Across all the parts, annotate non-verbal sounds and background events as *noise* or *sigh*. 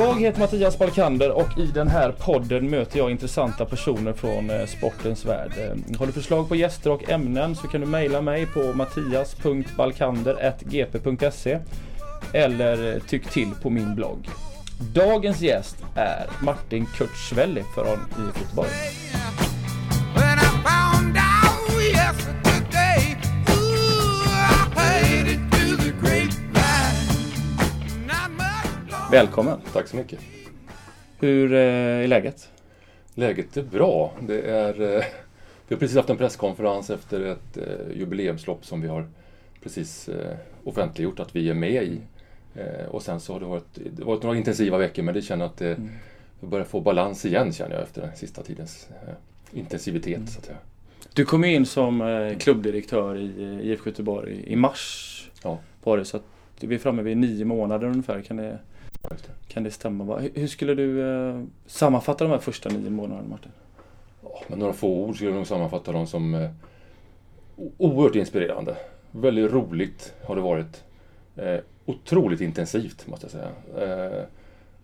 Jag heter Mattias Balkander och i den här podden möter jag intressanta personer från eh, sportens värld. Eh, har du förslag på gäster och ämnen så kan du mejla mig på mattias.balkander.gp.se eller eh, tyck till på min blogg. Dagens gäst är Martin Kurtsvelli från IF Göteborg. Välkommen! Tack så mycket. Hur eh, är läget? Läget är bra. Det är, eh, vi har precis haft en presskonferens efter ett eh, jubileumslopp som vi har precis offentliggjort att vi är med i. Och sen så har det varit, det varit några intensiva veckor men det känner att det, vi börjar få balans igen känner jag efter den sista tidens intensivitet. Så att säga. Du kom in som klubbdirektör i IFK Göteborg i mars. Ja. Var det, så att vi är framme vid nio månader ungefär. Kan det. Kan det stämma? Va? Hur- skulle du eh, sammanfatta de här första nio månaderna Martin? Ja, med några få ord skulle jag nog sammanfatta dem som eh, oerhört inspirerande. Väldigt roligt har det varit. Eh, otroligt intensivt måste jag säga. Eh,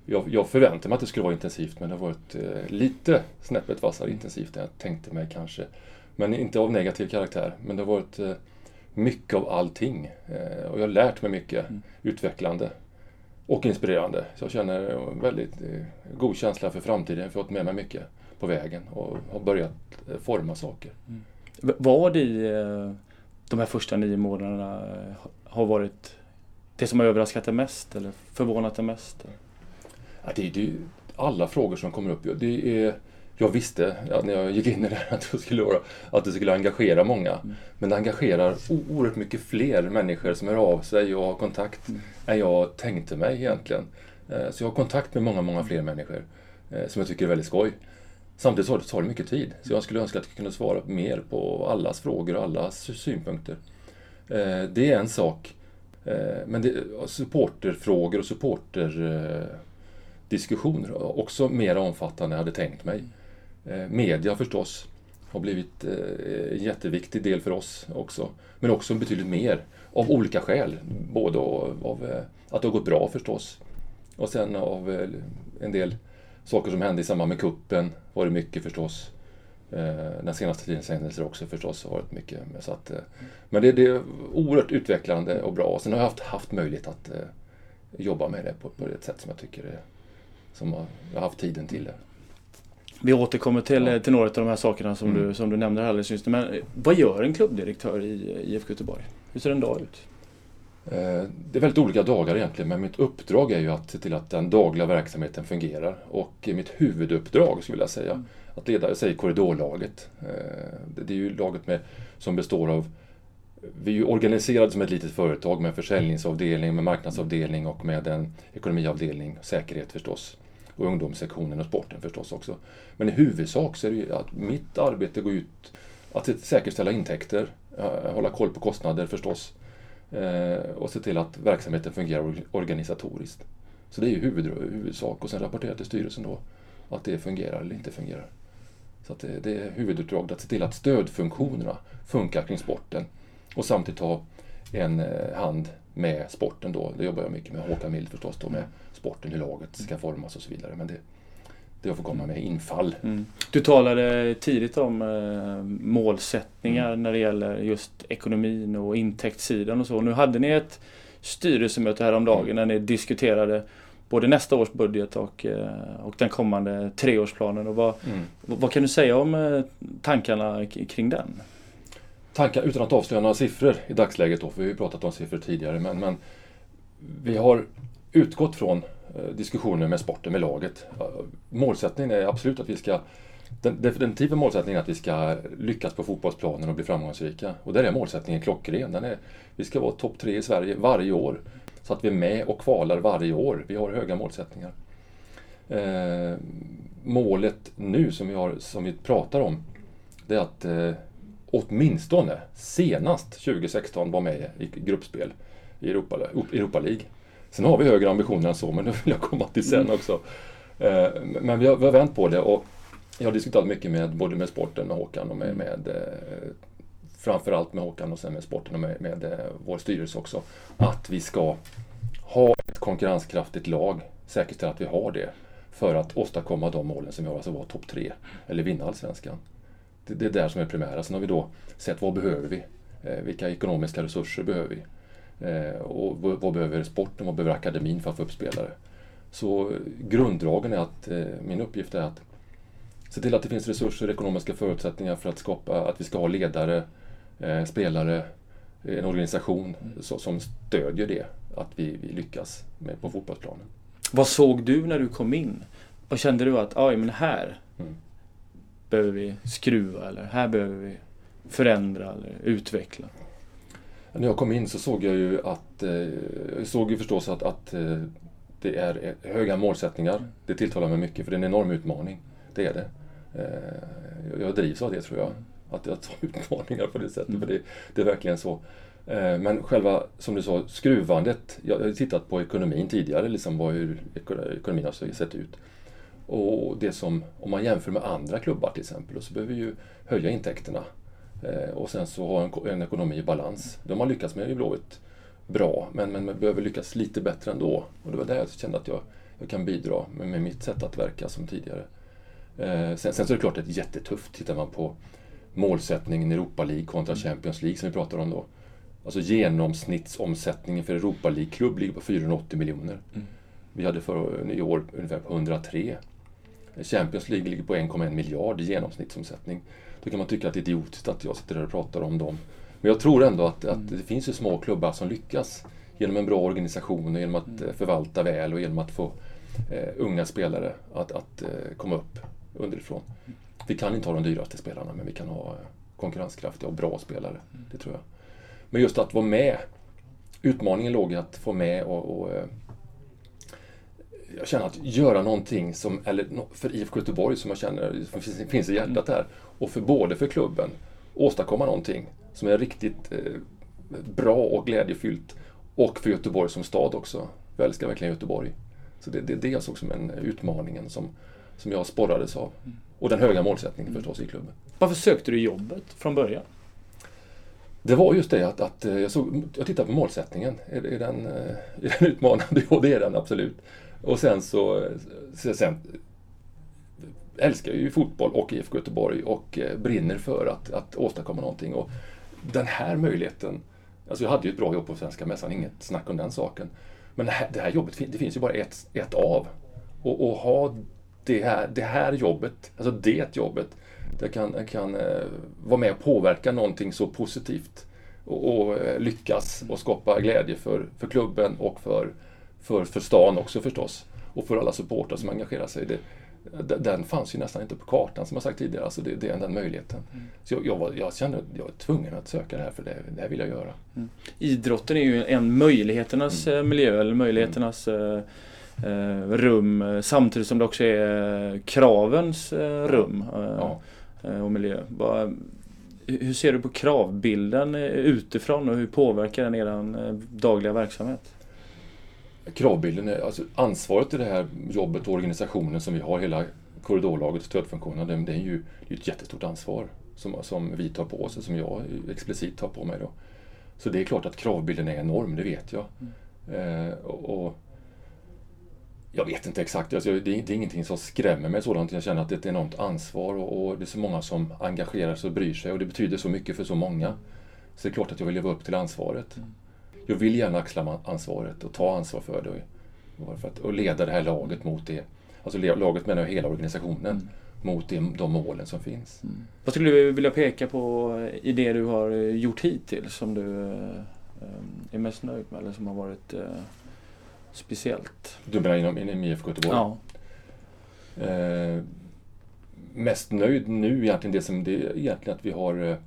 jag, jag förväntade mig att det skulle vara intensivt men det har varit eh, lite snäppet vassare intensivt än jag tänkte mig kanske. Men inte av negativ karaktär. Men det har varit mycket av allting. Och jag har lärt mig mycket utvecklande och inspirerande. Så jag känner en väldigt eh, god känsla för framtiden. Jag har fått med mig mycket på vägen och har börjat eh, forma saker. V- Vad i eh, de här första nio månaderna har varit det som har överraskat dig mest eller förvånat dig mest? Ja, det, är- det är ju alla frågor som kommer upp. Det är, jag visste när jag gick in i det här att det skulle, att det skulle engagera många. Men det engagerar oerhört mycket fler människor som hör av sig och har kontakt än jag tänkte mig egentligen. Eh, Så jag har kontakt med många, många fler människor eh, som jag tycker är väldigt skoj. Samtidigt så tar det mycket tid. Så jag skulle önska att jag kunde svara mer på allas frågor och allas synpunkter. Eh, Det är en sak. Men det, supporterfrågor och supporterdiskussioner också mer omfattande än jag hade tänkt mig. Eh, media förstås har blivit eh, en jätteviktig del för oss också. Men också betydligt mer av olika skäl. Både av eh, att det har gått bra förstås. Och sen av en del saker som hände i samband med kuppen var det mycket förstås. Den senaste tidens händelser också förstås har varit mycket. Så att, men det, det är oerhört utvecklande och bra. Och sen har jag haft, haft möjlighet att jobba med det på, på ett sätt som jag tycker är, som har, jag har haft tiden till det. Vi återkommer till, till några av de här sakerna som, Mm. du, som du nämnde alldeles nyss. Men eh, vad gör en klubbdirektör i IFK Göteborg? Hur ser en dag ut? Eh, Det är väldigt olika dagar egentligen, men mitt uppdrag är ju att se till att den dagliga verksamheten fungerar. Och mitt huvuduppdrag, skulle jag säga, att leda, jag säger korridorlaget. Eh, Det det är ju laget med, som består av vi är ju organiserade som ett litet företag med försäljningsavdelning, med marknadsavdelning och med en ekonomiavdelning, säkerhet förstås. Och ungdomssektionen och sporten förstås också. Men i huvudsak så är det ju att mitt arbete går ut att säkerställa intäkter, eh, hålla koll på kostnader förstås. Eh, och se till att verksamheten fungerar organisatoriskt. Så det är ju huvud, huvudsak och sen rapportera till styrelsen då att det fungerar eller inte fungerar. Så att det, det är huvuduppdraget att se till att stödfunktionerna funkar kring sporten och samtidigt ha en eh, hand med sporten då. Det jobbar jag mycket med Håkan Mild förstås då med sporten, hur laget ska formas och så vidare. Men det, det jag får komma med infall. Du talade tidigt om eh, målsättningar när det gäller just ekonomin och intäktssidan och så. Nu hade ni ett styrelsemöte häromdagen när ni diskuterade både nästa års budget och, eh, och den kommande treårsplanen. Och vad, Mm. vad kan du säga om eh, tankarna kring den? tankar utan att avslöja några siffror i dagsläget då, för vi har ju pratat om siffror tidigare. Men, men vi har utgått från eh, diskussioner med sporten, med laget. Målsättningen är absolut att vi ska den definitiva målsättningen är att vi ska lyckas på fotbollsplanen och bli framgångsrika. Och där är målsättningen klockren. Den är, vi ska vara topp tre i Sverige varje år. Så att vi är med och kvalar varje år. Vi har höga målsättningar. Eh, målet nu som vi, har, som vi pratar om, det är att eh, åtminstone senast 2016 vara med i gruppspel i Europa, Europa League. Sen har vi högre ambitioner än så, men det vill jag komma till sen också. Eh, Men vi har, vi har vänt på det och jag har diskuterat mycket med både med sporten, med Håkan och med, med eh, framförallt med Håkan och sen med sporten och med, med eh, vår styrelse också. Att vi ska ha ett konkurrenskraftigt lag säkerställa att vi har det för att åstadkomma de målen som vi har, alltså vara topp tre eller vinna allsvenskan. Det, det är där som är primära. Sen har vi då sett vad behöver vi? Vilka ekonomiska resurser behöver vi? Eh, och vad, vad behöver sporten, vad behöver akademin för att få upp spelare? Så grunddragen är att eh, min uppgift är att se till att det finns resurser, ekonomiska förutsättningar för att skapa, att vi ska ha ledare, eh, spelare, en organisation som stödjer det, att vi, vi lyckas med, på fotbollsplanen. Vad såg du när du kom in? Och kände du att, ja men här Mm. behöver vi skruva eller här behöver vi förändra eller utveckla? När jag kom in så såg jag ju att, eh, jag såg ju förstås att, att eh, det är eh, höga målsättningar. Det tilltalar mig mycket för det är en enorm utmaning. Det är det. Jag- drivs av det tror jag. Att jag tar *laughs* utmaningar på det sättet. För det, det är verkligen så. Men själva, som du sa, skruvandet. Jag har tittat på ekonomin tidigare, liksom vad, hur ekonomin har sett ut. Och det som, om man jämför med andra klubbar till exempel, så behöver vi ju höja intäkterna. Eh, Och sen så ha en, en ekonomi i balans. De har lyckats med i Blåvitt bra, men, men man behöver lyckas lite bättre ändå. Och det var där jag kände att jag, jag kan bidra med, med mitt sätt att verka som tidigare. Eh, sen, sen så är det klart att det är jättetufft. Tittar man på målsättningen Europa League kontra Champions League som vi pratar om då. Alltså genomsnittsomsättningen för Europa League-klubb ligger på 480 miljoner. Mm. Vi hade för i år ungefär på 103. Champions League ligger på 1,1 miljard i genomsnittsomsättning. Då kan man tycka att det är idiotiskt att jag sitter där och pratar om dem. Men jag tror ändå att, att det finns ju små klubbar som lyckas genom en bra organisation och genom att eh, förvalta väl och genom att få eh, unga spelare att, att eh, komma upp underifrån. Vi kan inte ha de dyraste spelarna men vi kan ha eh, konkurrenskraftiga och bra spelare. Det tror jag. Men just att vara med. Utmaningen låg i att få med och, och eh, jag känner att göra någonting som, eller för IFK Göteborg som jag känner finns, finns i hjärtat här. Och för både för klubben, åstadkomma någonting som är riktigt eh, bra och glädjefyllt. Och för Göteborg som stad också. Jag älskar verkligen Göteborg. Så det är det, det jag såg som en utmaningen som, som jag sporrades av. Och den höga målsättningen förstås i klubben. Varför sökte du jobbet från början? Det var just det att, att eh, jag, såg, jag tittade på målsättningen. Är, är, den, eh, *laughs* är den utmanande? Jo, det är den absolut. Och sen så... Sen, älskar jag ju fotboll och IFK Göteborg och eh, brinner för att, att åstadkomma någonting. Och den här möjligheten... Alltså jag hade ju ett bra jobb på Svenska Mässan, inget snack om den saken. Men det här, det här jobbet, det finns ju bara ett, ett av. Och, och ha det här, det här jobbet, alltså det jobbet, det kan, kan eh, vara med och påverka någonting så positivt och, och eh, lyckas och skapa glädje för, för klubben och för, för, för stan också förstås. Och för alla supportrar som engagerar sig. Det, den fanns ju nästan inte på kartan som jag sagt tidigare. Alltså det, det är den möjligheten. Så jag, jag, var, jag kände att jag var tvungen att söka det här för det, det här vill jag göra. Idrotten är ju en möjligheternas Mm. eh, miljö eller möjligheternas eh, eh, rum eh, samtidigt som det också är kravens eh, rum eh, Ja. och miljö. Vad- hur ser du på kravbilden utifrån och hur påverkar den er dagliga verksamhet? Kravbilden, är, alltså ansvaret i det här jobbet och organisationen som vi har, hela korridorlaget, stödfunktionerna, det, det är ju det är ett jättestort ansvar som, som vi tar på oss, och som jag explicit tar på mig då. Så det är klart att kravbilden är enorm, det vet jag. Eh, och, och jag vet inte exakt, alltså, det, är, det är ingenting som skrämmer mig sådant. Jag känner att det är ett enormt ansvar och, och det är så många som engagerar sig och bryr sig och det betyder så mycket för så många. Så det är klart att jag vill leva upp till ansvaret. Jag vill gärna axla ansvaret och ta ansvar för det. Och, för att, och leda det här laget mot det. Alltså laget menar jag hela organisationen. Mot det, de målen som finns. Vad skulle du vilja peka på i det du har eh, gjort hittills som du eh, eh, är mest nöjd med eller som har varit speciellt? Du menar inom, inom IFK Göteborg? Ja. Eh, mest nöjd nu egentligen det som det är egentligen att vi har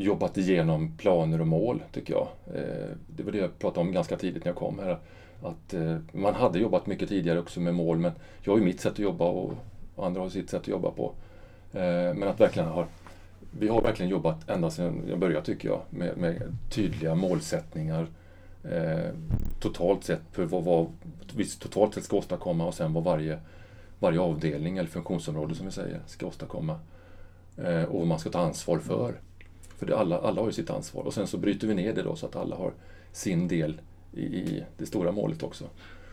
jobbat igenom planer och mål tycker jag. Eh, det var det jag pratade om ganska tidigt när jag kom här. Att eh, man hade jobbat mycket tidigare också med mål men jag har ju mitt sätt att jobba och, andra har sitt sätt att jobba på. Eh, men att verkligen ha vi har verkligen jobbat ända sedan jag började tycker jag med, med tydliga målsättningar eh, totalt sett för vad, vad vi totalt sett ska åstadkomma och sen vad varje varje avdelning eller funktionsområde som vi säger ska åstadkomma. Eh, och vad man ska ta ansvar för. För det, alla, alla har ju sitt ansvar. Och sen så bryter vi ner det då så att alla har sin del i, i det stora målet också.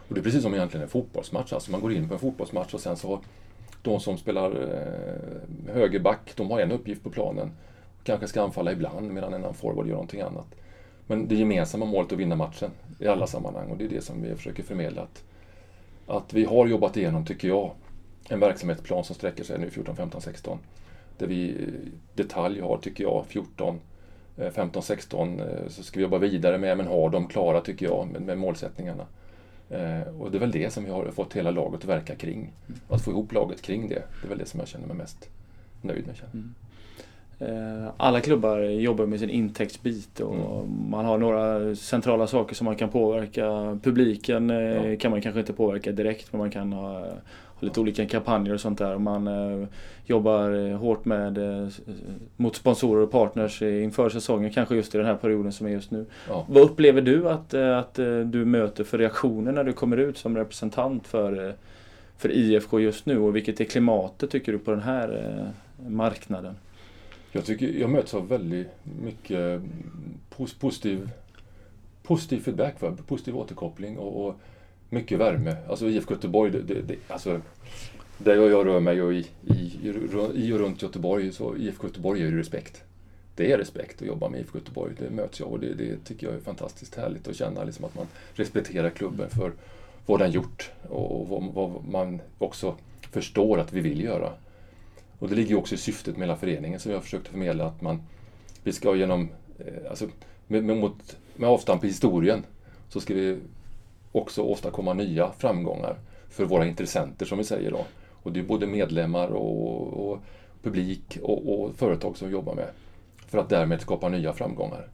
Och det är precis som egentligen en fotbollsmatch. Alltså man går in på en fotbollsmatch och sen så har de som spelar eh, högerback, de har en uppgift på planen. Kanske ska anfalla ibland medan en annan forward gör någonting annat. Men det gemensamma målet är att vinna matchen i alla sammanhang och det är det som vi försöker förmedla. Att, att vi har jobbat igenom, tycker jag, en verksamhetsplan som sträcker sig nu 14, 15, 16. Där vi detalj har, tycker jag, 14, 15, 16 så ska vi jobba vidare med, men har dem klara, tycker jag, med, med målsättningarna. Eh, och det är väl det som vi har fått hela laget att verka kring. Att få ihop laget kring det, det är väl det som jag känner mig mest nöjd med. Mm. Eh, alla klubbar jobbar med sin intäktsbit och mm. man har några centrala saker som man kan påverka. Publiken eh, ja. kan man kanske inte påverka direkt men man kan ha lite olika kampanjer och sånt där. Man eh, jobbar hårt med eh, mot sponsorer och partners inför säsongen, kanske just i den här perioden som är just nu. Ja. Vad upplever du att, att du möter för reaktioner när du kommer ut som representant för, för IFK just nu och vilket är klimatet tycker du på den här marknaden? Jag, tycker, jag möts av väldigt mycket positiv, positiv feedback, positiv återkoppling och, och mycket värme. Alltså IFK Göteborg, det, det, det, alltså, där jag rör mig och i, i, i och runt Göteborg, så IFK Göteborg är ju respekt. Det är respekt att jobba med IFK Göteborg, det möts jag och det, det tycker jag är fantastiskt härligt att känna liksom att man respekterar klubben för vad den gjort och vad, vad man också förstår att vi vill göra. Och det ligger också i syftet med hela föreningen som jag har försökt förmedla att man, vi ska genom, eh, alltså med, med, med avstamp i historien, så ska vi också åstadkomma nya framgångar för våra intressenter som vi säger då. Och det är både medlemmar och, och publik och, och, företag som vi jobbar med. För att därmed skapa nya framgångar.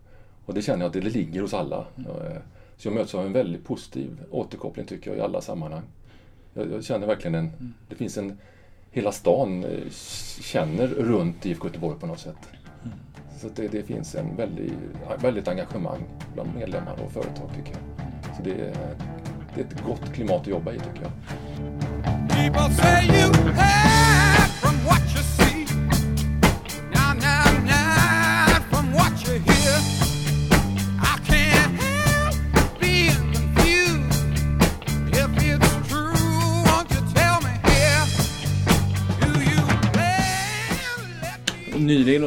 Och det känner jag att det ligger hos alla. Eh, så jag möts av en väldigt positiv återkoppling tycker jag i alla sammanhang. Jag, jag känner verkligen en, det finns en, hela stan eh, känner runt IFK Göteborg på något sätt. Så det, det finns en väldigt, väldigt engagemang bland medlemmar och företag tycker jag. Så det det är ett gott klimat att jobba i tycker jag.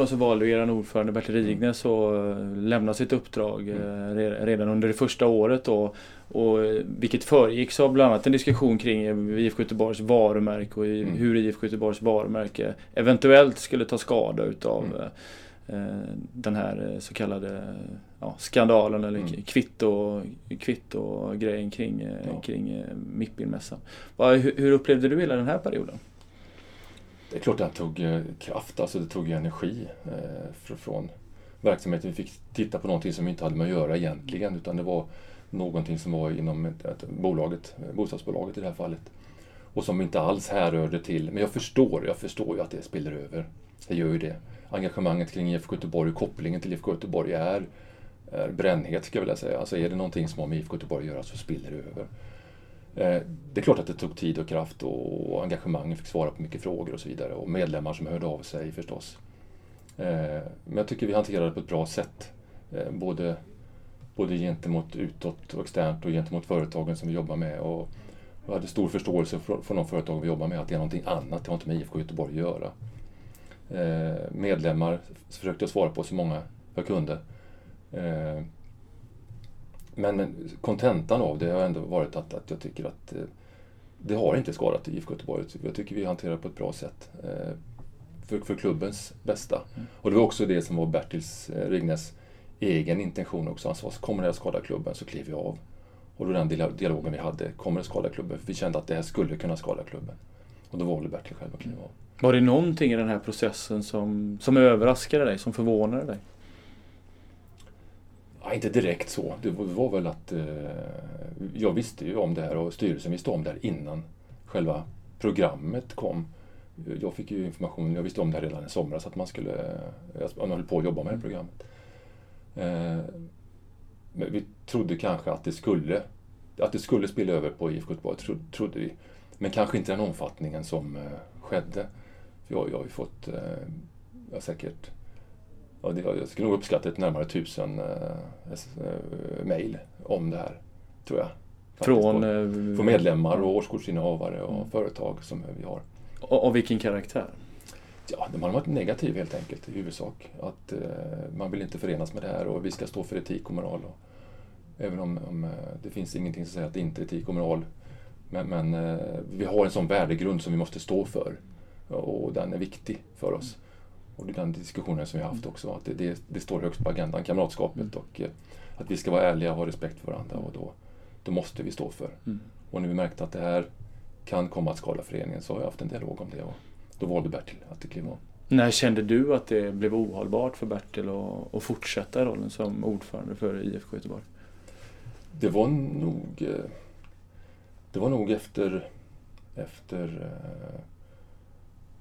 Nyligen så valde er ordförande Bertil Rignes att eh, lämna sitt uppdrag mm. redan under det första året. Då, och eh, vilket föregicks av bland annat en diskussion kring IFK Göteborgs varumärke och mm. hur IFK Göteborgs varumärke eventuellt skulle ta skada utav mm. den här så kallade ja, skandalen eller mm. kvitto, kvitto grejen kring, ja. kring. Hur, hur upplevde du hela den här perioden? Det är klart att det tog eh, kraft, alltså det tog energi eh, från verksamheten. Vi fick titta på någonting som vi inte hade med att göra egentligen utan det var någonting som var inom bolaget, eh, bostadsbolaget i det här fallet. Och som inte alls härrörde till, men jag förstår, jag förstår ju att det spiller över. Det gör ju det. Engagemanget kring IFK Göteborg och kopplingen till IFK Göteborg är, är brännhet, ska jag vilja säga. Alltså är det någonting som har med IFK Göteborg att göra så spiller det över. Eh, det är klart att det tog tid och kraft och engagemang. Jag fick svara på mycket frågor och så vidare. Och medlemmar som hörde av sig förstås. Eh, men jag tycker vi hanterade det på ett bra sätt. Eh, både, både gentemot utåt och externt och gentemot företagen som vi jobbar med. Och jag hade stor förståelse från de företag vi jobbar med att det är någonting annat. Det har inte med IFK Göteborg att göra. Medlemmar försökte jag svara på så många jag kunde. Men kontentan av det har ändå varit att, att jag tycker att eh, det har inte skadat IFK Göteborg. Jag tycker vi hanterar det på ett bra sätt. Eh, för, för klubbens bästa. Mm. Och det var också det som var Bertils eh, Rignes egen intention också. Han sa, kommer det att skada klubben så kliver jag av. Och då den dialogen vi hade, kommer det att skada klubben? För vi kände att det här skulle kunna skada klubben. Och då valde Bertil själv att kliva av. Var det någonting i den här processen som, som överraskade dig, som förvånade dig? Ja, inte direkt så. Det var väl att eh, jag visste ju om det här och styrelsen visste om det här innan själva programmet kom. Jag fick ju information, jag visste om det här redan i somras att man skulle, man höll på att jobba med det här programmet. Eh, men vi trodde kanske att det skulle, att det skulle spilla över på IFK Göteborg, tro, trodde vi. Men kanske inte den omfattningen som eh, skedde. För jag, jag har ju fått, eh, jag säkert Ja, det, jag skulle nog uppskatta ett närmare tusen eh, eh, mejl om det här, tror jag. faktiskt, Från, eh, Från medlemmar och årskortsinnehavare och Mm. företag som vi har. Och vilken karaktär? Ja, de har varit negativ helt enkelt i huvudsak. Att eh, man vill inte förenas med det här och vi ska stå för etik och moral. Och, även om, om eh, det finns ingenting som säger att det inte är etik och moral. Men, men eh, vi har en sån värdegrund som vi måste stå för. Och den är viktig för oss. Och det är den diskussionen som vi har haft också. Att det, det, det står högst på agendan, kamratskapet. Och eh, att vi ska vara ärliga och ha respekt för varandra. Och då, då måste vi stå för. Mm. Och när vi märkte att det här kan komma att skada föreningen så har jag haft en dialog om det. Och då valde Bertil att kliva av. När kände du att det blev ohållbart för Bertil att, att fortsätta rollen som ordförande för IFK Göteborg? Det var nog... eh, Det var nog efter... Efter...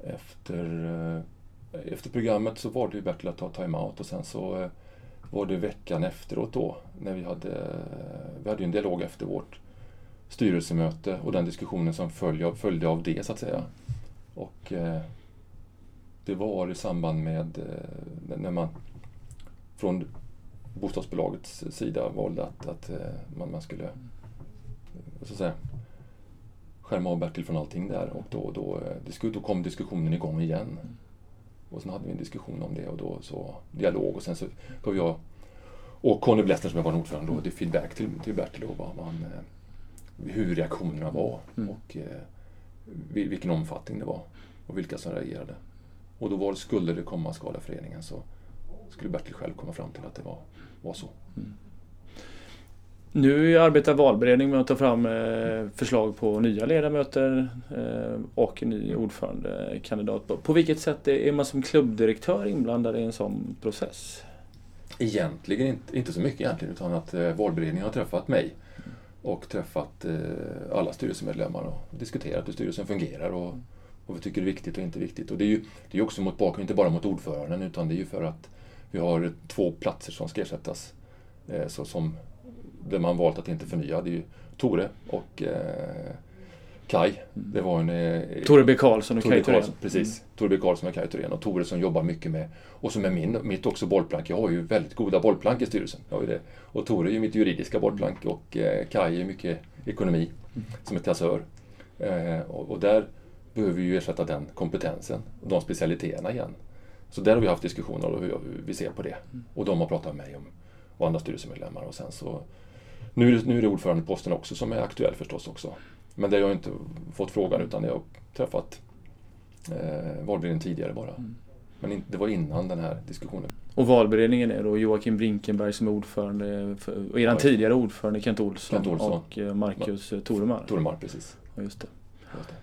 eh, Efter... Efter programmet så valde ju Bertil att ta time-out och sen så eh, var det veckan efteråt då när vi hade... Eh, vi hade ju en dialog efter vårt styrelsemöte och den diskussionen som följde av, följde av det så att säga. Och eh, det var i samband med eh, när man från bostadsbolagets sida valde att, att eh, man, man skulle eh, så att säga, skärma av Bertil från allting där och då, då, då kom diskussionen igång igen. Och sen hade vi en diskussion om det och då så dialog och sen så gav jag och Conny Blessner som jag var ordförande då, det feedback till, till Bertil då vad man, eh, hur reaktionerna var Mm. och eh, vil- vilken omfattning det var och vilka som reagerade. Och då var, skulle det komma att skada föreningen så skulle Bertil själv komma fram till att det var, var så. Nu arbetar valberedningen med att ta fram eh, förslag på nya ledamöter eh, och en ny ordförandekandidat. På, vilket sätt är man som klubbdirektör inblandad i en sån process? Egentligen inte, inte så mycket egentligen utan att eh, valberedningen har träffat mig och träffat alla styrelsemedlemmar och diskuterat hur styrelsen fungerar och vad vi tycker är viktigt och inte viktigt. Och det är ju det är också mot bakgrund, inte bara mot ordföranden utan det är ju för att vi har två platser som ska ersättas. Så som, där man valt att inte förnya. Det är ju Tore och eh, Kai. Det var en... Eh, Tore B Karlsson och Tore Kaj Thorén. Karlsson, precis. Tore B Karlsson och Kaj Thorén. Och Tore som jobbar mycket med, och som är min, mitt också bollplank. Jag har ju väldigt goda bollplank i styrelsen. Jag har ju det. Och Tore är ju mitt juridiska bollplank och eh, Kaj är mycket ekonomi som är kassör. Eh, och, och där behöver vi ju ersätta den kompetensen och de specialiteterna igen. Så där har vi haft diskussioner om hur hur vi ser på det. Och de har pratat med mig om, och andra styrelsemedlemmar. Och sen så, nu, nu är det ordförandeposten också som är aktuell förstås också. Men det har jag inte fått frågan utan jag har träffat eh, valberedningen tidigare bara. Men in, det var innan den här diskussionen. Och valberedningen är då Joakim Brinkenberg som är ordförande för, och eran tidigare ordförande Kent Olsson, Kent Olsson. och eh, Marcus eh, Toremar. Toremar, precis. Ja, Just det. Just det.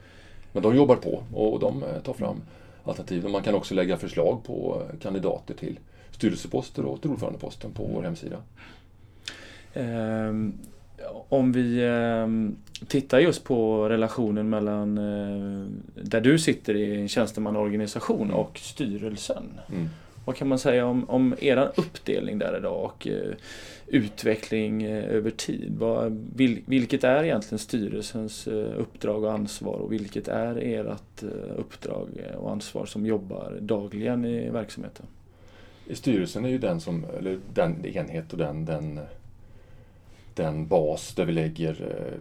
Men de jobbar på och de eh, tar fram alternativ. Man kan också lägga förslag på kandidater till styrelseposter och till ordförandeposten på vår hemsida. Ehm, om vi ehm, tittar just på relationen mellan eh, där du sitter i en tjänstemannaorganisation Mm. och styrelsen. Mm. Vad kan man säga om, om er uppdelning där idag och eh, utveckling eh, över tid? Vad, vil, vilket är egentligen styrelsens eh, uppdrag och ansvar och vilket är ert eh, uppdrag och ansvar som jobbar dagligen i verksamheten? Styrelsen är ju den som, eller den enhet och den, den, den bas där vi lägger eh,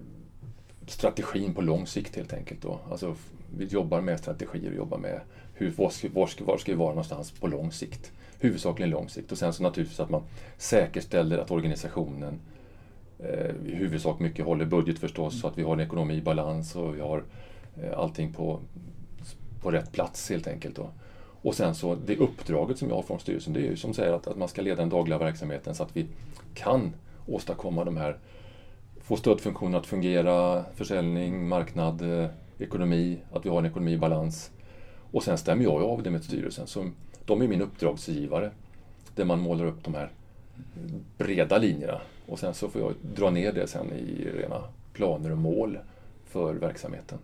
strategin på lång sikt helt enkelt. Då. Alltså, vi jobbar med strategier och jobbar med hur, var, ska, var, ska, var ska vi vara någonstans på lång sikt. Huvudsakligen lång sikt. Och sen så naturligtvis att man säkerställer att organisationen eh, i huvudsak mycket håller budget förstås, så att vi har en ekonomi i balans och vi har eh, allting på, på rätt plats helt enkelt. Då. Och sen så det uppdraget som jag har från styrelsen, det är ju som säger att, att man ska leda den dagliga verksamheten så att vi kan åstadkomma de här, få stödfunktionerna att fungera, försäljning, marknad, eh, ekonomi, att vi har en ekonomi i balans. Och sen stämmer jag ju av det med styrelsen. Så de är min uppdragsgivare. Där man målar upp de här breda linjerna. Och sen så får jag dra ner det sen i rena planer och mål för verksamheten.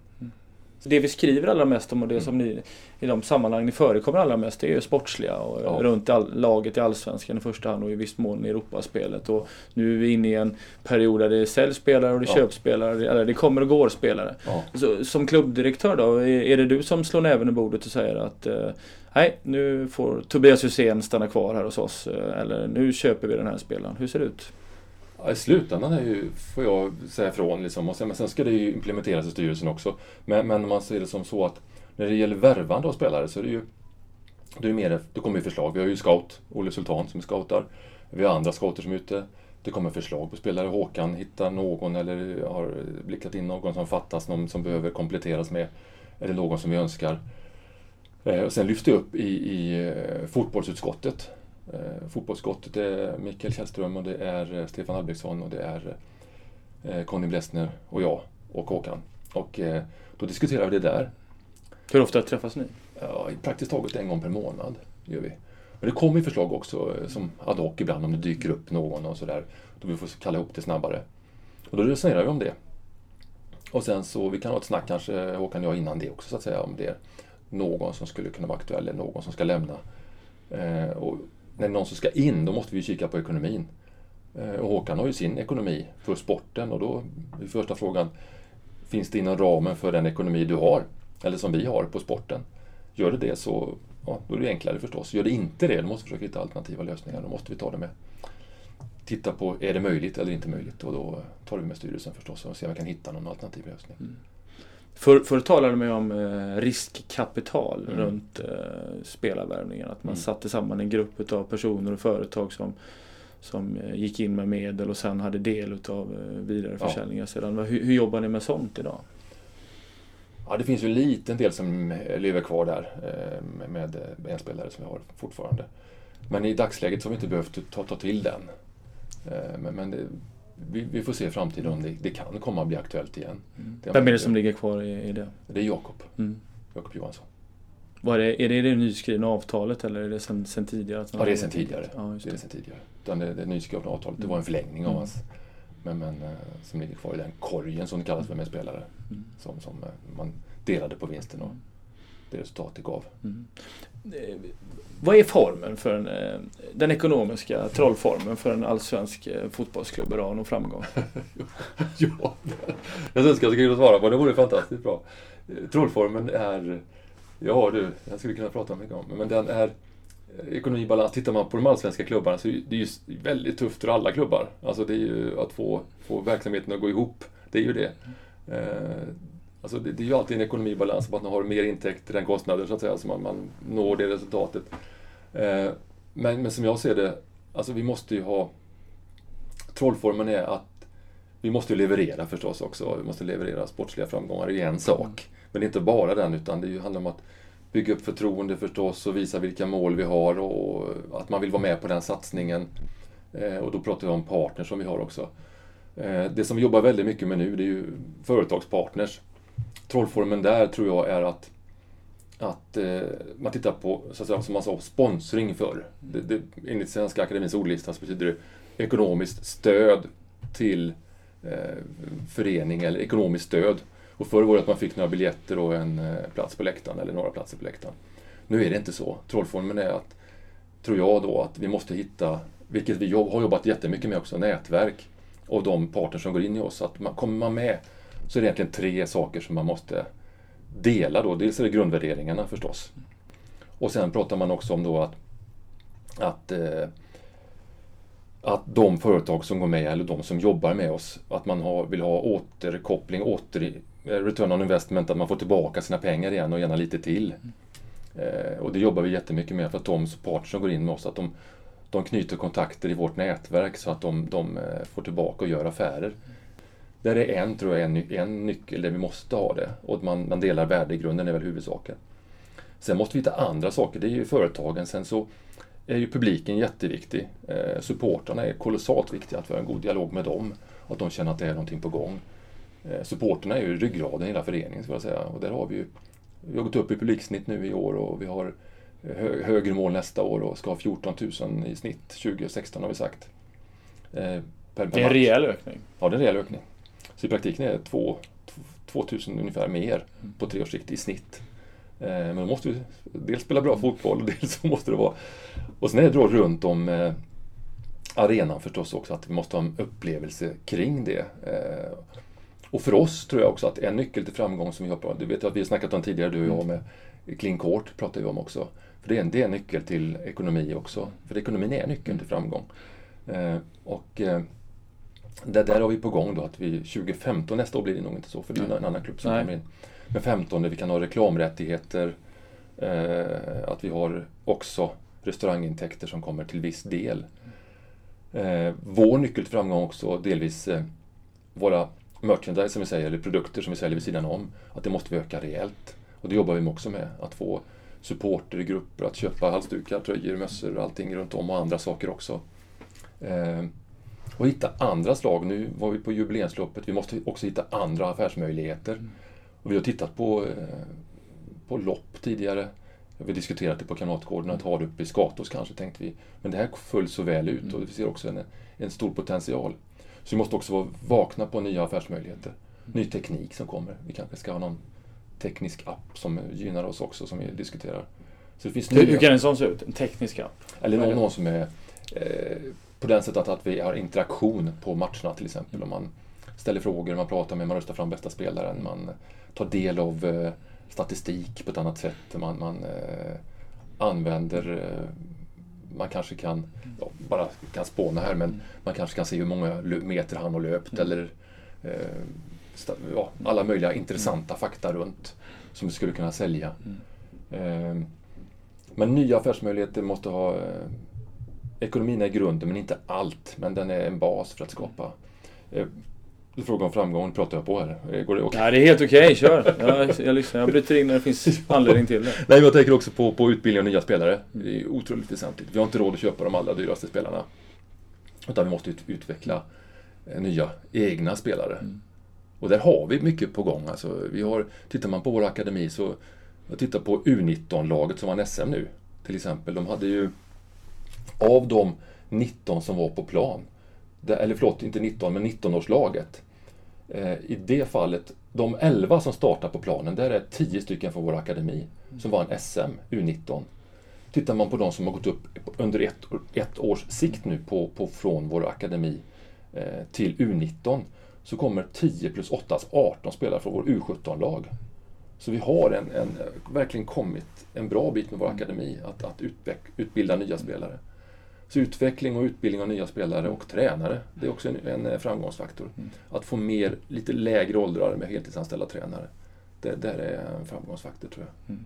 Det vi skriver allra mest om och det som ni i de sammanhang ni förekommer allra mest det är ju sportsliga och Ja. runt all, laget i Allsvenskan i första hand och i viss mån i Europaspelet. Och nu är vi inne i en period där det säljs spelare och det Ja. köps spelare, eller det kommer och går spelare. Ja. Så, som klubbdirektör då, är, är det du som slår näven i bordet och säger att eh, nej, nu får Tobias Hysén stanna kvar här hos oss eh, eller nu köper vi den här spelaren. Hur ser det ut? Ja, I slutändan är ju, får jag säga ifrån, liksom, och sen, men sen ska det ju implementeras i styrelsen också. Men, men man ser det som så att när det gäller värvande av spelare så är det ju det, är mer, det kommer ju förslag. Vi har ju scout, Olle Sultan som är scoutar. Vi har andra scouter som är ute. Det kommer förslag på spelare. Håkan hittar någon eller har blickat in någon som fattas, någon som behöver kompletteras med. Eller någon som vi önskar. Eh, och sen lyfter jag upp i, i eh, fotbollsutskottet. Eh, fotbollsutskottet är Mikael Källström och det är eh, Stefan Albrektsson och det är eh, Conny Blessner och jag och Håkan. Och eh, då diskuterar vi det där. Hur ofta träffas ni? Ja, praktiskt taget en gång per månad gör vi. Men det kommer ju förslag också eh, som ad hoc ibland om det dyker upp någon och sådär. Då vi får kalla ihop det snabbare. Och då resonerar vi om det. Och sen så, vi kan ha ett snack kanske Håkan och jag innan det också så att säga om det är någon som skulle kunna vara aktuell eller någon som ska lämna. Eh, och när någon som ska in, då måste vi kika på ekonomin. Eh, och Håkan har ju sin ekonomi för sporten och då är första frågan, finns det inom ramen för den ekonomi du har? Eller som vi har på sporten? Gör det det så ja, då är det enklare förstås. Gör det inte det, då måste vi försöka hitta alternativa lösningar. Då måste vi ta det med titta på, är det möjligt eller inte möjligt? Och då tar vi med styrelsen förstås och ser om vi kan hitta någon alternativ lösning. Mm. För, förr talade man ju om eh, riskkapital Mm. runt eh, spelarvärvningen. Att man Mm. satte samman en grupp av personer och företag som, som eh, gick in med medel och sen hade del utav eh, vidareförsäljningar sedan. Hur, hur jobbar ni med sånt idag? Ja, det finns ju en liten del som eh, lever kvar där eh, med- med eh, en spelare som vi har fortfarande. Men i dagsläget så har vi inte behövt ta, ta till den. Eh, Men, men det, vi, vi får se i framtiden om det, det kan komma att bli aktuellt igen. Det har Vem är det som ligger kvar i, i det? Det är Jakob, Mm. Jakob Johansson. Vad är, det, är det det nyskrivna avtalet eller är det sen, sen tidigare? att Ja, det är sen tidigare. Ja, Det är det. det sen tidigare. Utan det, det nyskrivna avtalet, det var en förlängning av Mm. hans. Men, men eh, som ligger kvar i den korgen som det kallas för med spelare. Mm. Som, som eh, man delade på vinsten och det resultatet gav. Mm. Eh, Vad är formen för en, eh, den ekonomiska trollformen för en allsvensk eh, fotbollsklubb idag och nå framgång? *laughs* ja, jag önskar jag skulle kunna svara på det. Vore fantastiskt bra. Trollformen är, ja du, jag skulle kunna prata mycket om men den är ekonomibalans. Tittar man på de allsvenska klubbarna så är det ju väldigt tufft för alla klubbar. Alltså det är ju att få, få verksamheten att gå ihop. Det är ju det. Alltså det, det är ju alltid en ekonomibalans, att man har mer intäkter än kostnader så att säga, så man, man når det resultatet. Eh, Men, men som jag ser det, alltså vi måste ju ha... Trollformen är att vi måste ju leverera förstås också. Vi måste leverera sportsliga framgångar, det är en sak. Men det är inte bara den, utan det handlar om att bygga upp förtroende förstås och visa vilka mål vi har och att man vill vara med på den satsningen. Eh, Och då pratar vi om partners som vi har också. Eh, Det som vi jobbar väldigt mycket med nu, det är ju företagspartners. Trollformen där tror jag är att, att eh, man tittar på, så att säga, som man sa, sponsring för. Det, det, enligt Svenska Akademins ordlista så betyder det ekonomiskt stöd till eh, förening eller ekonomiskt stöd. Och förr var det att man fick några biljetter och en eh, plats på läktaren eller några platser på läktaren. Nu är det inte så. Trollformen är att, tror jag då, att vi måste hitta, vilket vi jobb, har jobbat jättemycket med också, nätverk av de parter som går in i oss. Att man, kommer man med så är det egentligen tre saker som man måste dela då. Dels är det grundvärderingarna förstås. Och sen pratar man också om då att, att, eh, att de företag som går med eller de som jobbar med oss, att man har, vill ha återkoppling, åter, eh, return on investment, att man får tillbaka sina pengar igen och gärna lite till. Eh, och det jobbar vi jättemycket med för att de partners som går in med oss, att de, de knyter kontakter i vårt nätverk så att de, de eh, får tillbaka och gör affärer. Där är en, tror jag, en, ny- en nyckel där vi måste ha det. Och att man, man delar värdegrunden är väl huvudsaken. Sen måste vi hitta andra saker, det är ju företagen. Sen så är ju publiken jätteviktig. Eh, supportrarna är kolossalt viktiga, att vi har en god dialog med dem. Att de känner att det är någonting på gång. Eh, supporterna är ju ryggraden i hela föreningen, skulle jag säga. Och där har vi ju vi har gått upp i publiksnitt nu i år och vi har hö, högre mål nästa år och ska ha 14 000 i snitt 2016 har vi sagt. Eh, per, per Det är en rejäl ökning. Ja, det är en rejäl ökning. Så i praktiken är det 2 2000 ungefär mer på tre års sikt i snitt. Eh, Men då måste vi dels spela bra fotboll och *laughs* dels så måste det vara... Och sen är det då runt om eh, arenan förstås också, att vi måste ha en upplevelse kring det. Eh, Och för oss tror jag också att en nyckel till framgång som vi har pratat, du vet att vi har snackat om tidigare du och jag med Clean Court pratar vi om också. För det är en, det är en nyckel till ekonomi också. För ekonomin är nyckeln till framgång. Och eh, där, har vi på gång då att vi 2015, nästa år blir det nog inte så för det är en annan klubb som Nej. kommer in. Men 15 där vi kan ha reklamrättigheter, eh, att vi har också restaurangintäkter som kommer till viss del. Eh, vår nyckel till framgång också delvis eh, våra merchandise som vi säger, eller produkter som vi säljer vid sidan om, att det måste vi öka rejält. Och det jobbar vi också med, att få supporter i grupper, att köpa halsdukar, tröjor, mössor och allting runt om och andra saker också. Eh, och hitta andra slag. Nu var vi på jubileumsloppet, vi måste också hitta andra affärsmöjligheter. Och vi har tittat på, eh, på lopp tidigare. Vi har diskuterat det på Kamratgården, att ha det uppe i Skatos kanske tänkte vi. Men det här föll så väl ut och vi ser också en, en stor potential. Så vi måste också vara vakna på nya affärsmöjligheter. Ny teknik som kommer. Vi kanske ska ha någon teknisk app som gynnar oss också som vi diskuterar. Så det finns Hur, hur nya, kan en sån se ut? En teknisk app? eller någon, någon som är eh, på den sättet att vi har interaktion på matcherna till exempel. Om man ställer frågor, man pratar med, man röstar fram bästa spelaren, man tar del av eh, statistik på ett annat sätt. Man, man eh, använder, eh, man kanske kan, ja, bara kan spåna här, men man kanske kan se hur många meter han har löpt eller eh, ja, alla möjliga intressanta fakta runt som vi skulle kunna sälja. Eh, men nya affärsmöjligheter måste ha eh, Ekonomin är grunden, men inte allt. Men den är en bas för att skapa... Eh, du frågar om framgång, pratar jag på här? Eh, Går det okej? Ja, det är helt okej, kör! Jag, jag lyssnar, jag bryter in när det finns *laughs* anledning till det. Nej, jag tänker också på, på utbildning av nya spelare. Det är otroligt väsentligt. Vi har inte råd att köpa de allra dyraste spelarna. Utan vi måste ut, utveckla eh, nya egna spelare. Och där har vi mycket på gång. Alltså, vi har, tittar man på vår akademi så... Jag tittar på U19-laget som vann SM nu. Till exempel. De hade ju... Av de 19 som var på plan. Eller förlåt, inte 19, men 19-årslaget. Eh, I det fallet, de 11 som startar på planen, där är 10 stycken från vår akademi som vann SM U19. Tittar man på de som har gått upp under ett, ett års sikt nu på, på, från vår akademi eh, till U19 så kommer 10 plus 8, alltså 18 spelare från vår U17-lag. Så vi har en, en, verkligen kommit en bra bit med vår akademi att, att utbilda nya spelare. Så utveckling och utbildning av nya spelare och tränare, det är också en, en eh, framgångsfaktor. Att få mer, lite lägre åldrar med heltidsanställda tränare. Det där är en framgångsfaktor tror jag.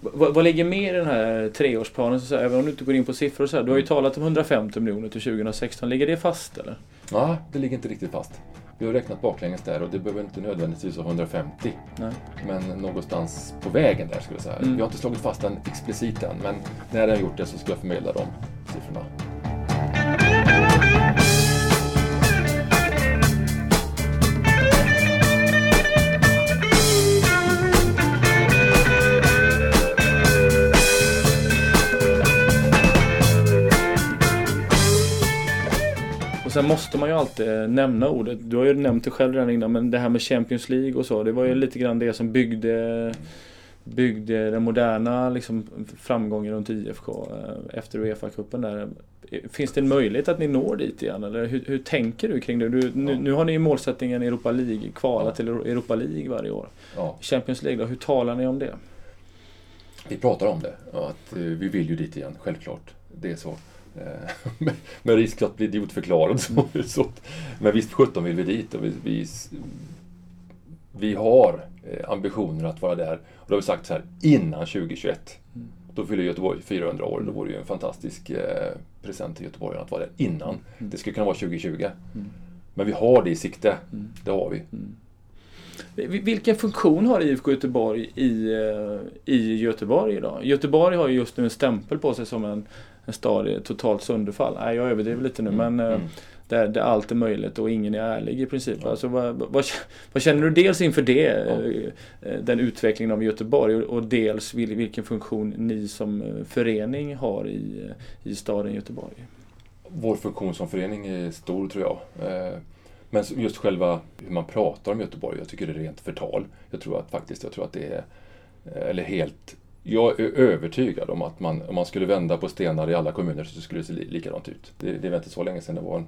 Vad, vad ligger mer i den här treårsplanen? Så, här, även om du inte går in på siffror så här, Du har ju talat om 150 miljoner till 2016. Ligger det fast eller? Ja, det ligger inte riktigt fast. Vi har räknat baklänges där och det behöver inte nödvändigtvis vara 150. Nej. Men någonstans på vägen där skulle jag säga. Mm. Vi har inte slagit fast den explicit än, men när jag har gjort det så ska jag förmedla de siffrorna. Och sen måste man ju alltid nämna ordet. Du har ju nämnt det själv redan innan, men det här med Champions League och så. Det var ju lite grann det som byggde byggde den moderna liksom, framgången runt IFK eh, efter Uefa-cupen där. Finns det en möjlighet att ni når dit igen? Eller hur, hur tänker du kring det? Du, nu, Ja. nu har ni ju målsättningen Europa League, kvala Ja. till Europa League varje år. Ja, Champions League då, hur talar ni om det? vi pratar om det, att eh, vi vill ju dit igen, självklart. Det är så. Eh, *laughs* med- Med risk att bli idiotförklarad så, så. Men visst 17 vill vi dit och vi, vi, vi har eh, ambitioner att vara där. Och då har vi sagt så här, innan 2021. Då fyller Göteborg 400 år. Då vore det ju en fantastisk eh, present till Göteborg att vara där innan. Det skulle kunna vara 2020. Men vi har det i sikte. Det har vi. Vi- Vilken funktion har IFK Göteborg i, i Göteborg idag? Göteborg har ju just nu en stämpel på sig som en, en stad i totalt sönderfall. Nej, jag överdriver lite nu men eh, Mm. där, där allt är möjligt och ingen är ärlig i princip. Alltså, vad, vad, vad känner du dels inför det, eh, den utvecklingen av Göteborg och, dels vil, vilken funktion ni som eh, förening har i, eh, i staden Göteborg? Vår funktion som förening är stor tror jag. Eh, Men just själva hur man pratar om Göteborg, jag tycker det är rent förtal. Jag tror att faktiskt, jag tror att det är, eh, eller helt, jag är övertygad om att man, om man skulle vända på stenar i alla kommuner så skulle det se likadant ut. Det, det var inte så länge sedan det var en,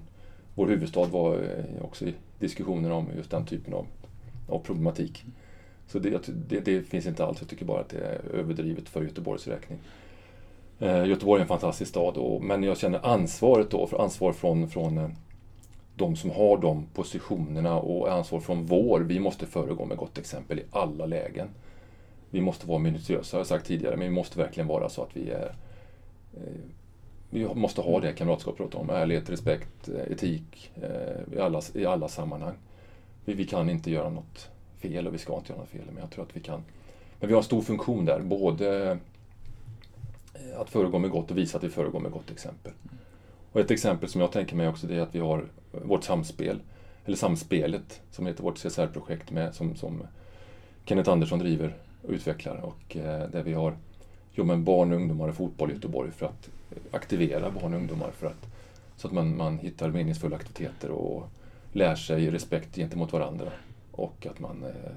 vår huvudstad var eh, också i diskussioner om just den typen av, av problematik. Så det, det, det finns inte alls, jag tycker bara att det är överdrivet för Göteborgs räkning. Eh, Göteborg är en fantastisk stad, och, men jag känner ansvaret då, för ansvar från, från eh, de som har de positionerna och ansvar från vår, vi måste föregå med gott exempel i alla lägen. Vi måste vara minutiösa, har jag sagt tidigare, men vi måste verkligen vara så att vi är eh, vi måste ha det kamratskap pratar om, ärlighet, respekt, eh, etik eh, i alla, i alla sammanhang. Vi, vi kan inte göra något fel och vi ska inte göra något fel, men jag tror att vi kan. Men vi har en stor funktion där, både att föregå med gott och visa att vi föregår med gott exempel. Och ett exempel som jag tänker mig också det är att vi har vårt samspel, eller Samspelet, som heter vårt CSR-projekt med, som, som Kenneth Andersson driver utvecklar och där vi har jobbat med barn och ungdomar i fotboll i Göteborg för att aktivera barn och ungdomar för att, så att man, man hittar meningsfulla aktiviteter och lär sig respekt gentemot varandra och att man eh,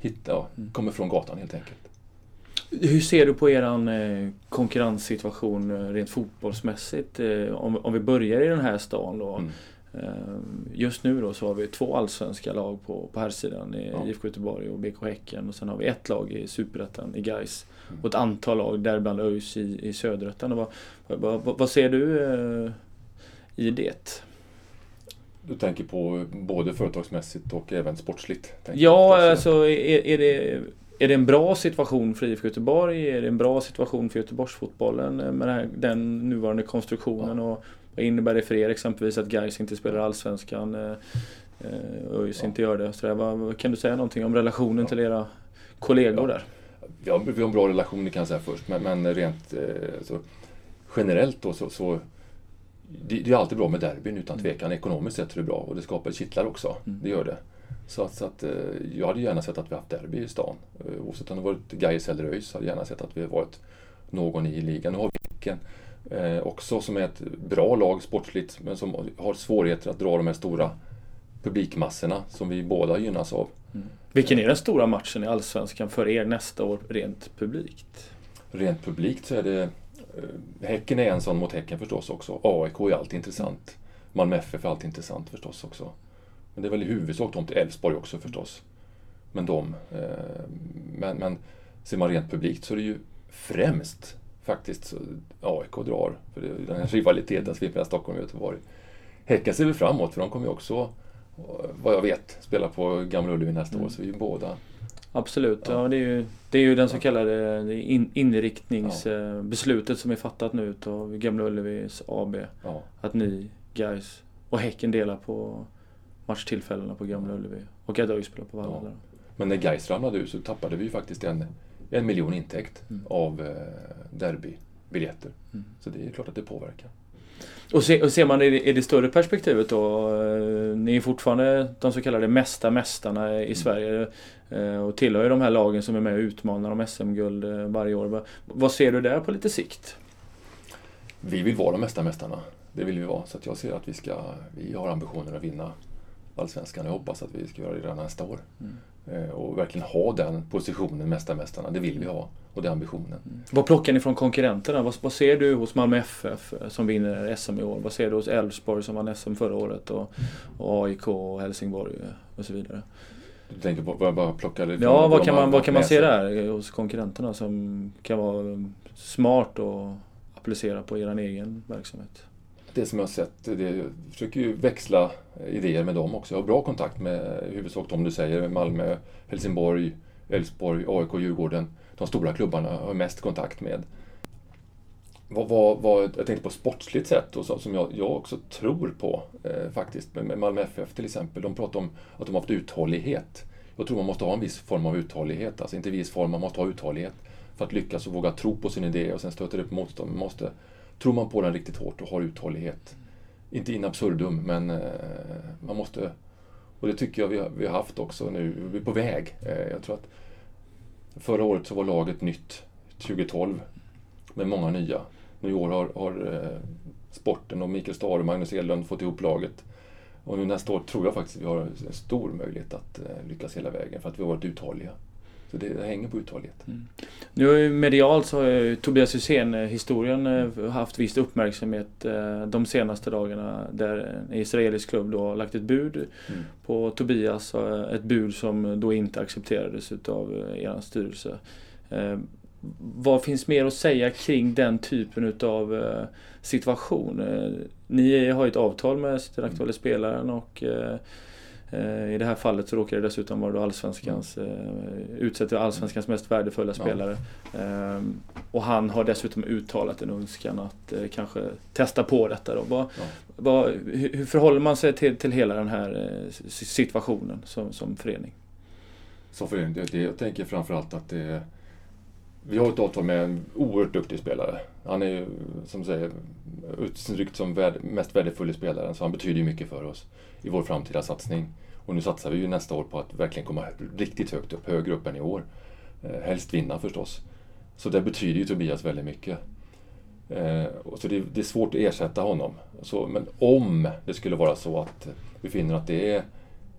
hittar, ja, kommer från gatan helt enkelt. Hur ser du på eran eh, konkurrenssituation eh, rent fotbollsmässigt? Eh, om, om vi börjar i den här stan då. Mm. Eh, Just nu då så har vi två allsvenska lag på, på här sidan i Ja. IFK Göteborg och BK Häcken och sen har vi ett lag i Superettan i Gais Mm. och ett antal lag, däribland ÖIS i, i Söderettan. Vad, vad, vad, ser du eh, i det? Du tänker på både företagsmässigt och även sportsligt? Ja, alltså är, är, det, är det en bra situation för IFK Göteborg? Är det en bra situation för Göteborgsfotbollen eh, med den, här, den nuvarande konstruktionen? Och vad innebär det för er exempelvis att Gais inte spelar Allsvenskan? eh, eh, ÖIS Ja. inte gör det. Så där, vad, kan du säga någonting om relationen Ja. till era kollegor Ja. där? Har, vi har en bra relation, kan jag säga först, men, men rent eh, så, generellt då så, så det, det är alltid bra med derbyn utan tvekan. Ekonomiskt sett är det bra och det skapar kittlar också. Mm. Det gör det. Så att, så att eh, jag hade gärna sett att vi haft derby i stan. Eh, Oavsett om det varit Gais eller ÖIS hade jag gärna sett att vi varit någon i ligan. Nu har vi Häcken eh, också som är ett bra lag sportsligt men som har svårigheter att dra de här stora publikmassorna som vi båda gynnas av. Vilken är den stora matchen i Allsvenskan för er nästa år rent publikt? Rent publikt så är det Häcken är en sån mot Häcken förstås också. AIK är alltid intressant. Malmö FF är alltid intressant förstås också. Men det är väl i huvudsak de till Elfsborg också förstås. Men de. Eh, men, men ser man rent publikt så är det ju främst faktiskt AIK drar. För det den här rivaliteten som finns mellan Stockholm och Göteborg. Häcken ser vi framåt för de kommer ju också, eh, vad jag vet, spela på Gamla Ullevi nästa Mm. år. Så vi är ju båda Absolut, ja. Ja. det, är ju, det är ju den så Ja. kallade in, inriktningsbeslutet som är fattat nu av Gamla Ullevis AB. ja, Att ni, guys och Häcken delar på matchtillfällena på Gamla Ullevi. Och att ÖIS spelar på Vallala. Men när Gais ramlade ut så tappade vi ju faktiskt en, en miljon intäkt Mm. av eh, derbybiljetter. Mm. Så det är klart att det påverkar. Och, se, och ser man i det, i det större perspektivet då. eh, Ni är fortfarande de så kallade mesta mästarna i Mm. Sverige. eh, Och tillhör ju de här lagen som är med och utmanar om SM-guld eh, varje år. Vad- Vad ser du där på lite sikt? Vi vill vara de mesta mästarna. Det vill vi vara. Så jag ser att vi, ska, vi har ambitioner att vinna Allsvenskan. Jag hoppas att vi ska göra det redan nästa år. Mm. Eh, och verkligen ha den positionen, mesta mästarna. Det vill vi ha. Och det är ambitionen. Vad plockar ni från konkurrenterna? Vad, vad ser du hos Malmö FF eh, som vinner SM i år? Vad ser du hos Elfsborg som vann SM förra året? Och, och AIK och Helsingborg eh, och så vidare. Du tänker på vad jag bara plockade ifrån Ja, vad kan man, vad kan man se där hos konkurrenterna som kan vara smart och applicera på er egen verksamhet? Det som jag har sett, det, jag försöker ju växla idéer med dem också. Jag har bra kontakt med i huvudsak de du säger, Malmö, Helsingborg, Elfsborg, AIK, Djurgården. De stora klubbarna har jag mest kontakt med. Vad, vad, vad jag tänkte på sportsligt sätt och så, som jag, jag också tror på eh, faktiskt, med, Malmö FF till exempel. De pratar om att de har haft uthållighet. Jag tror man måste ha en viss form av uthållighet, alltså inte viss form, man måste ha uthållighet för att lyckas och våga tro på sin idé och sen stöter det på motstånd. Man måste, tror man på den riktigt hårt och har uthållighet, inte in absurdum, men eh, man måste... Och det tycker jag vi har, vi har haft också nu. Vi är på väg. Eh, jag tror att förra året så var laget nytt, 2012, med många nya. Nu i år har, har eh, sporten och Mikael Stahre och Magnus Edlund fått ihop laget. Och nu nästa år tror jag faktiskt att vi har en stor möjlighet att eh, lyckas hela vägen för att vi har varit uthålliga. Så det, hänger på uthållighet. Nu har ju medialt så har ju Tobias Hysén-historien eh, haft viss uppmärksamhet eh, de senaste dagarna där en israelisk klubb då har lagt ett bud Mm. på Tobias. eh, Ett bud som då inte accepterades utav eh, er styrelse. Eh, vad finns mer att säga kring den typen utav eh, situation? Eh, ni har ju ett avtal med den aktuella spelaren och eh, eh, i det här fallet så råkar det dessutom vara då allsvenskans, eh, utsett till allsvenskans mest värdefulla Ja. spelare. Ehm, och han har dessutom uttalat en önskan att eh, kanske testa på detta. Då. Vad, Ja. vad, hur, förhåller man sig till, till hela den här eh, situationen som, som förening? Som förening, det, jag tänker framförallt att det vi har ett avtal med en oerhört duktig spelare. Han är ju, som säger, utryckt som värd, mest värdefulla spelaren, så han betyder ju mycket för oss i vår framtida satsning. Och nu satsar vi ju nästa år på att verkligen komma riktigt högt upp, högre upp än i år. Eh, helst vinna förstås. Så det betyder ju Tobias väldigt mycket. Eh, så det, det är svårt att ersätta honom. Så, men om det skulle vara så att vi finner att det är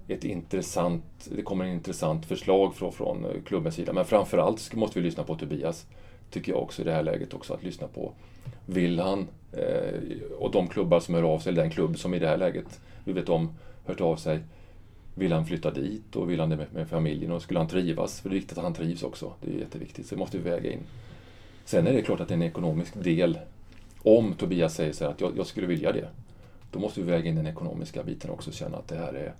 ett intressant, det kommer en intressant förslag från, från klubbens sida. Men framförallt måste vi lyssna på Tobias. Tycker jag också i det här läget också att lyssna på. Vill han, eh, och de klubbar som hör av sig, eller den klubb som i det här läget vi vet om hört av sig. Vill han flytta dit och vill han det med, med familjen och skulle han trivas? För det är viktigt att han trivs också. Det är jätteviktigt, så det måste vi väga in. Sen är det klart att det är en ekonomisk del. Om Tobias säger så här att jag, jag skulle vilja det. Då måste vi väga in den ekonomiska biten också och känna att det här är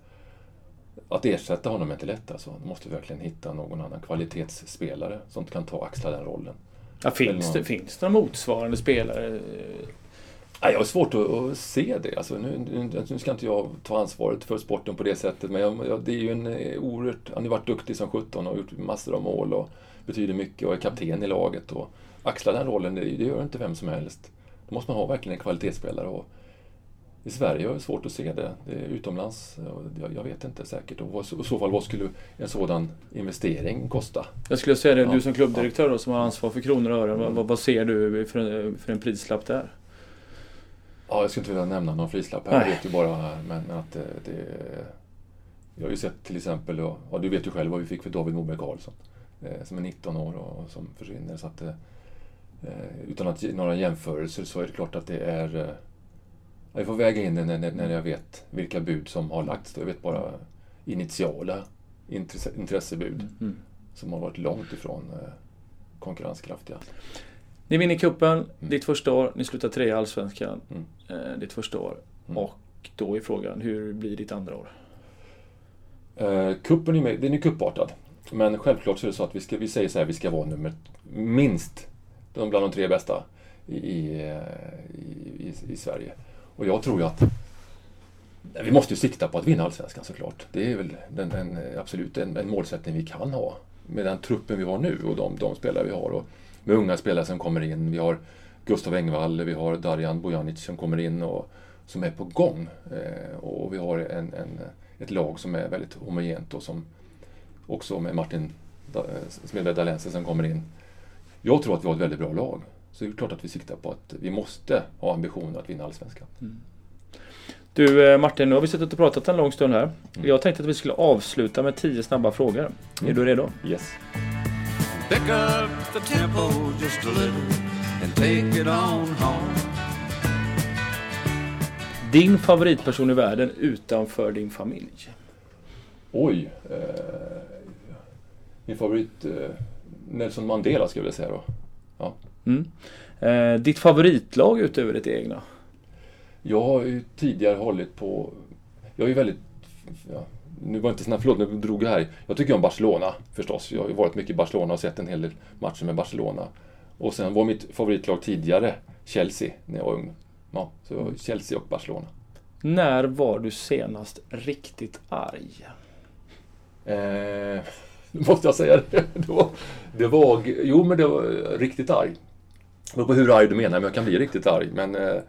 att ersätta honom är inte lätt alltså. Då måste vi verkligen hitta någon annan kvalitetsspelare som kan ta axla den rollen. Ja, finns, Eller det, någon- finns det några motsvarande spelare? Nej, jag har svårt att, att se det. Alltså, nu, nu, nu ska inte jag ta ansvaret för sporten på det sättet, men jag, jag, det är ju en eh, oerhört... Han har varit duktig som 17 och gjort massor av mål och betyder mycket och är kapten i laget. Och axla den rollen, det, det gör inte vem som helst. Då måste man ha verkligen en kvalitetsspelare. Och I Sverige har jag svårt att se det. det utomlands, jag, jag vet inte säkert. Och i så fall, vad skulle en sådan investering kosta? Jag skulle säga det, Ja, du som klubbdirektör då, som har ansvar för kronor och ören. Vad, vad, vad ser du för en, för en prislapp där? Ja, jag skulle inte vilja nämna någon prislapp här. Jag vet ju bara men att det, det... Jag har ju sett till exempel, ja, du vet ju själv vad vi fick för David Moberg Karlsson. Eh, som är 19 år och som försvinner. Så att, eh, utan att några jämförelser så är det klart att det är... Eh, jag får väga in det när, när- jag vet vilka bud som har lagts. Jag vet bara initiala intresse, intressebud Mm. som har varit långt ifrån eh, konkurrenskraftiga. Ni vinner cupen ditt första år, ni slutar trea i Allsvenskan Mm. eh, ditt första år. Mm. Och då är frågan, hur blir ditt andra år? Eh, kuppen är, med, den är kuppartad. Men självklart så är det så att vi, ska, vi säger så här, vi ska vara nummer minst de bland de tre bästa i, i, eh, i, i, i Sverige. Och jag tror ju att vi måste ju sikta på att vinna Allsvenskan såklart. Det är väl den, den, absolut en, en målsättning vi kan ha med den truppen vi har nu och de, de spelare vi har. Och med unga spelare som kommer in. Vi har Gustav Engvall, vi har Darjan Bojanic som kommer in och som är på gång. Eh, och vi har en, en, ett lag som är väldigt homogent och som också med Martin eh, Smedberg Dalense som kommer in. Jag tror att vi har ett väldigt bra lag. Så det är klart att vi siktar på att vi måste ha ambitionen att vinna Allsvenskan. Du eh, Martin, nu har vi suttit och pratat en lång stund här. Mm. Jag tänkte att vi skulle avsluta med tio snabba frågor. Är du redo? Yes. Pick up the tempo just a little and take it on home. Din favoritperson i världen utanför din familj? Oj. Eh, min favorit eh, Nelson Mandela skulle jag vilja säga då. Mm. Eh, ditt favoritlag utöver ditt egna? Jag har ju tidigare hållit på... Jag är ju väldigt... Ja, nu var inte snabbt, förlåt, nu drog jag här. Jag tycker om Barcelona förstås. Jag har ju varit mycket i Barcelona och sett en hel del matcher med Barcelona. Och sen var mitt favoritlag tidigare Chelsea när jag var ung. Ja, så Chelsea och Barcelona. När var du senast riktigt arg? Eh, *laughs* måste jag säga det. *laughs* Det var, det var... Jo, men det var riktigt arg. Det på hur arg du menar, men jag kan bli riktigt arg. Men eh,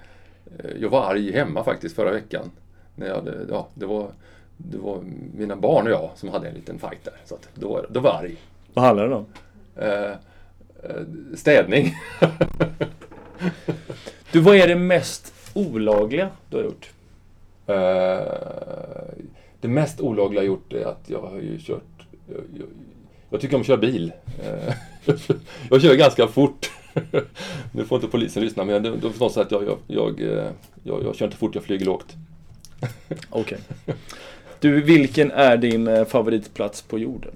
jag var arg hemma faktiskt förra veckan. När jag ja, det, var, det var mina barn och jag som hade en liten fight där. Så att då, då var jag arg. Vad handlar det om? Eh, eh, städning. *laughs* Du, vad är det mest olagliga du har gjort? Eh, det mest olagliga jag gjort är att jag har ju kört... Jag, jag, jag tycker om att köra bil. Eh, jag, *laughs* kör, jag kör ganska fort. *laughs* nu får inte polisen lyssna, men de, de förstår så att jag, jag, jag, eh, jag, jag kör inte fort, jag flyger lågt. Okej. Du, vilken är din eh, favoritplats på jorden?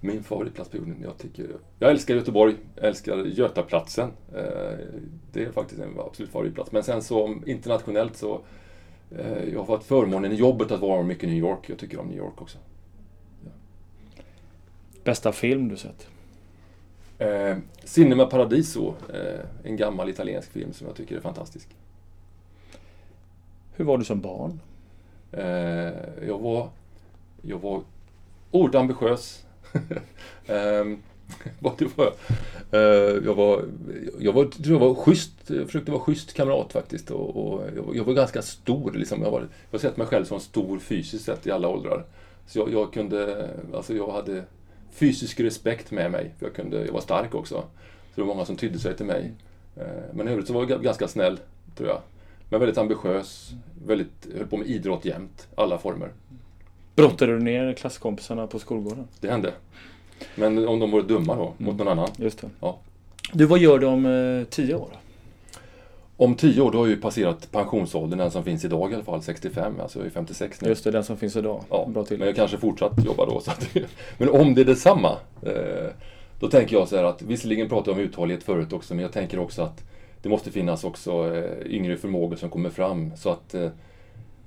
Min favoritplats på jorden? Jag, tycker, jag älskar Göteborg, jag älskar Götaplatsen. Eh, det är faktiskt en absolut favoritplats. Men sen så internationellt så eh, jag har fått förmånen i jobbet att vara mycket i New York. Jag tycker om New York också. Bästa film du sett? Eh, Cinema Paradiso, eh, en gammal italiensk film som jag tycker är fantastisk. Hur var du som barn? Eh, jag var, jag var oerhört ambitiös. *laughs* Ehm, vad det eh, var, jag var, jag var, tror jag var schysst, jag försökte vara schysst kamrat faktiskt. Och, och jag, var, jag, var ganska stor, liksom. jag, var, jag har sett mig själv som stor fysiskt sett i alla åldrar. Så jag, jag kunde, alltså jag hade fysisk respekt med mig. Jag, kunde, jag var stark också. Så det var många som tydde sig till mig. Eh, men i övrigt så var jag ganska snäll, tror jag. Men väldigt ambitiös. Väldigt, höll på med idrott jämt. Alla former. Brottade du ner klasskompisarna på skolgården? Det hände. Men om de var dumma då, mot Mm. någon annan. Just det. Ja. Du, vad gör du om eh, tio år? Om tio år, då har jag ju passerat pensionsåldern, den som finns idag i alla fall, 65. Alltså jag är 56 nu. Just det, den som finns idag. Ja, Bra till. men jag kanske fortsatt jobba då. Att, men om det är detsamma, eh, då tänker jag så här att visserligen pratar jag om uthållighet förut också, men jag tänker också att det måste finnas också eh, yngre förmågor som kommer fram. Så att eh,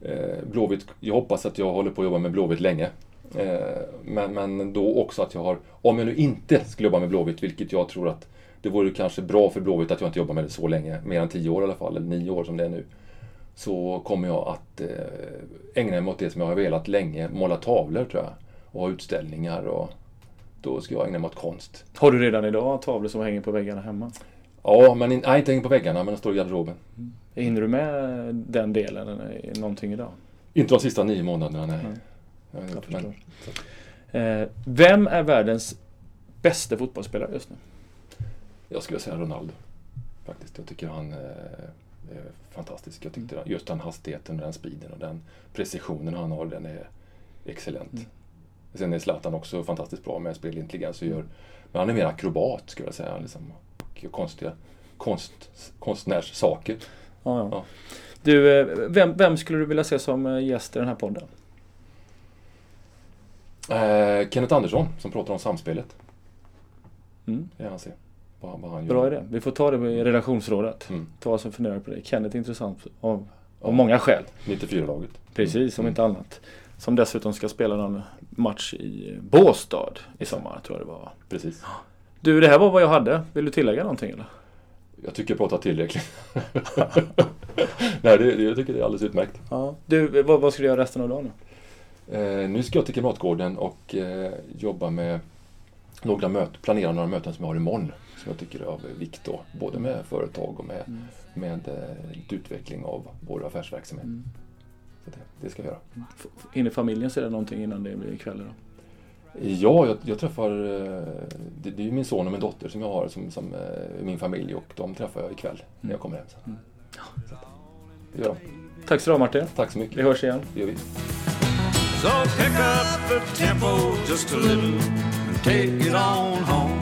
eh, Blåvitt, jag hoppas att jag håller på att jobba med Blåvitt länge. Eh, men, men då också att jag har, om jag nu inte skulle jobba med Blåvitt, vilket jag tror att det vore kanske bra för Blåvitt att jag inte jobbar med det så länge, mer än tio år i alla fall, eller nio år som det är nu. Så kommer jag att eh, ägna mig åt det som jag har velat länge, måla tavlor tror jag. Och ha utställningar och då ska jag ägna mig åt konst. Har du redan idag tavlor som hänger på väggarna hemma? Ja, men in, nej, inte hänger på väggarna, men de står i garderoben. Hinner du med den delen någonting idag? Inte de sista nio månaderna, nej. Nej. Jag har Jag men Eh, vem är världens bästa fotbollsspelare just nu? jag skulle säga Ronaldo. Faktiskt. Jag tycker han eh, är fantastisk. Jag tyckte just den hastigheten, den speeden och den precisionen han har, den är excellent. Mm. Sen är Zlatan också fantastiskt bra med spelintelligens och gör, men han är mer akrobat skulle jag säga. Liksom, och konstiga konst, konstnärssaker. Ja, ja. Du, eh, vem, vem skulle du vilja se som eh, gäst i den här podden? Eh, Kenneth Andersson som pratar om samspelet. Mm. Han ser. Vad, vad han Bra gör. idé. Vi får ta det i redaktionsrådet. Mm. Ta oss en funderare på det. Kenneth är intressant av, av många skäl. 94-laget. Precis, om Mm. inte annat. Som dessutom ska spela någon match i Båstad i sommar, tror jag det var. Precis. Du, det här var vad jag hade. Vill du tillägga någonting eller? Jag tycker jag pratar tillräckligt. *laughs* Nej, det, det, jag tycker det är alldeles utmärkt. Ja. Du, vad, vad ska du göra resten av dagen nu? Eh, nu ska jag till Kamratgården och eh, jobba med några möten, planera några möten som jag har imorgon. Som jag tycker är av vikt då, både med företag och med, Mm. med eh, utveckling av vår affärsverksamhet. Mm. Så det, det ska jag göra. Hinner familjen se någonting innan det blir kväll? Då? Ja, jag, jag träffar, eh, det, det är min son och min dotter som jag har som, som eh, min familj och de träffar jag ikväll när jag kommer hem. sen. Mm. Så det gör de. Tack så du Martin. Tack så Vi mycket. hörs igen. Det gör vi. So pick up the tempo just a little and take it on home.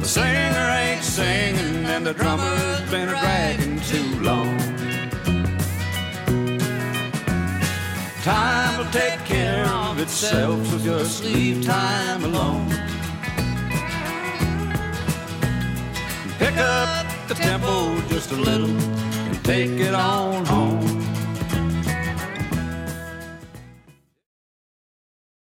The singer ain't singing and the drummer's been a dragging too long. Time will take care of itself, so just leave time alone. Pick up the tempo just a little and take it on home.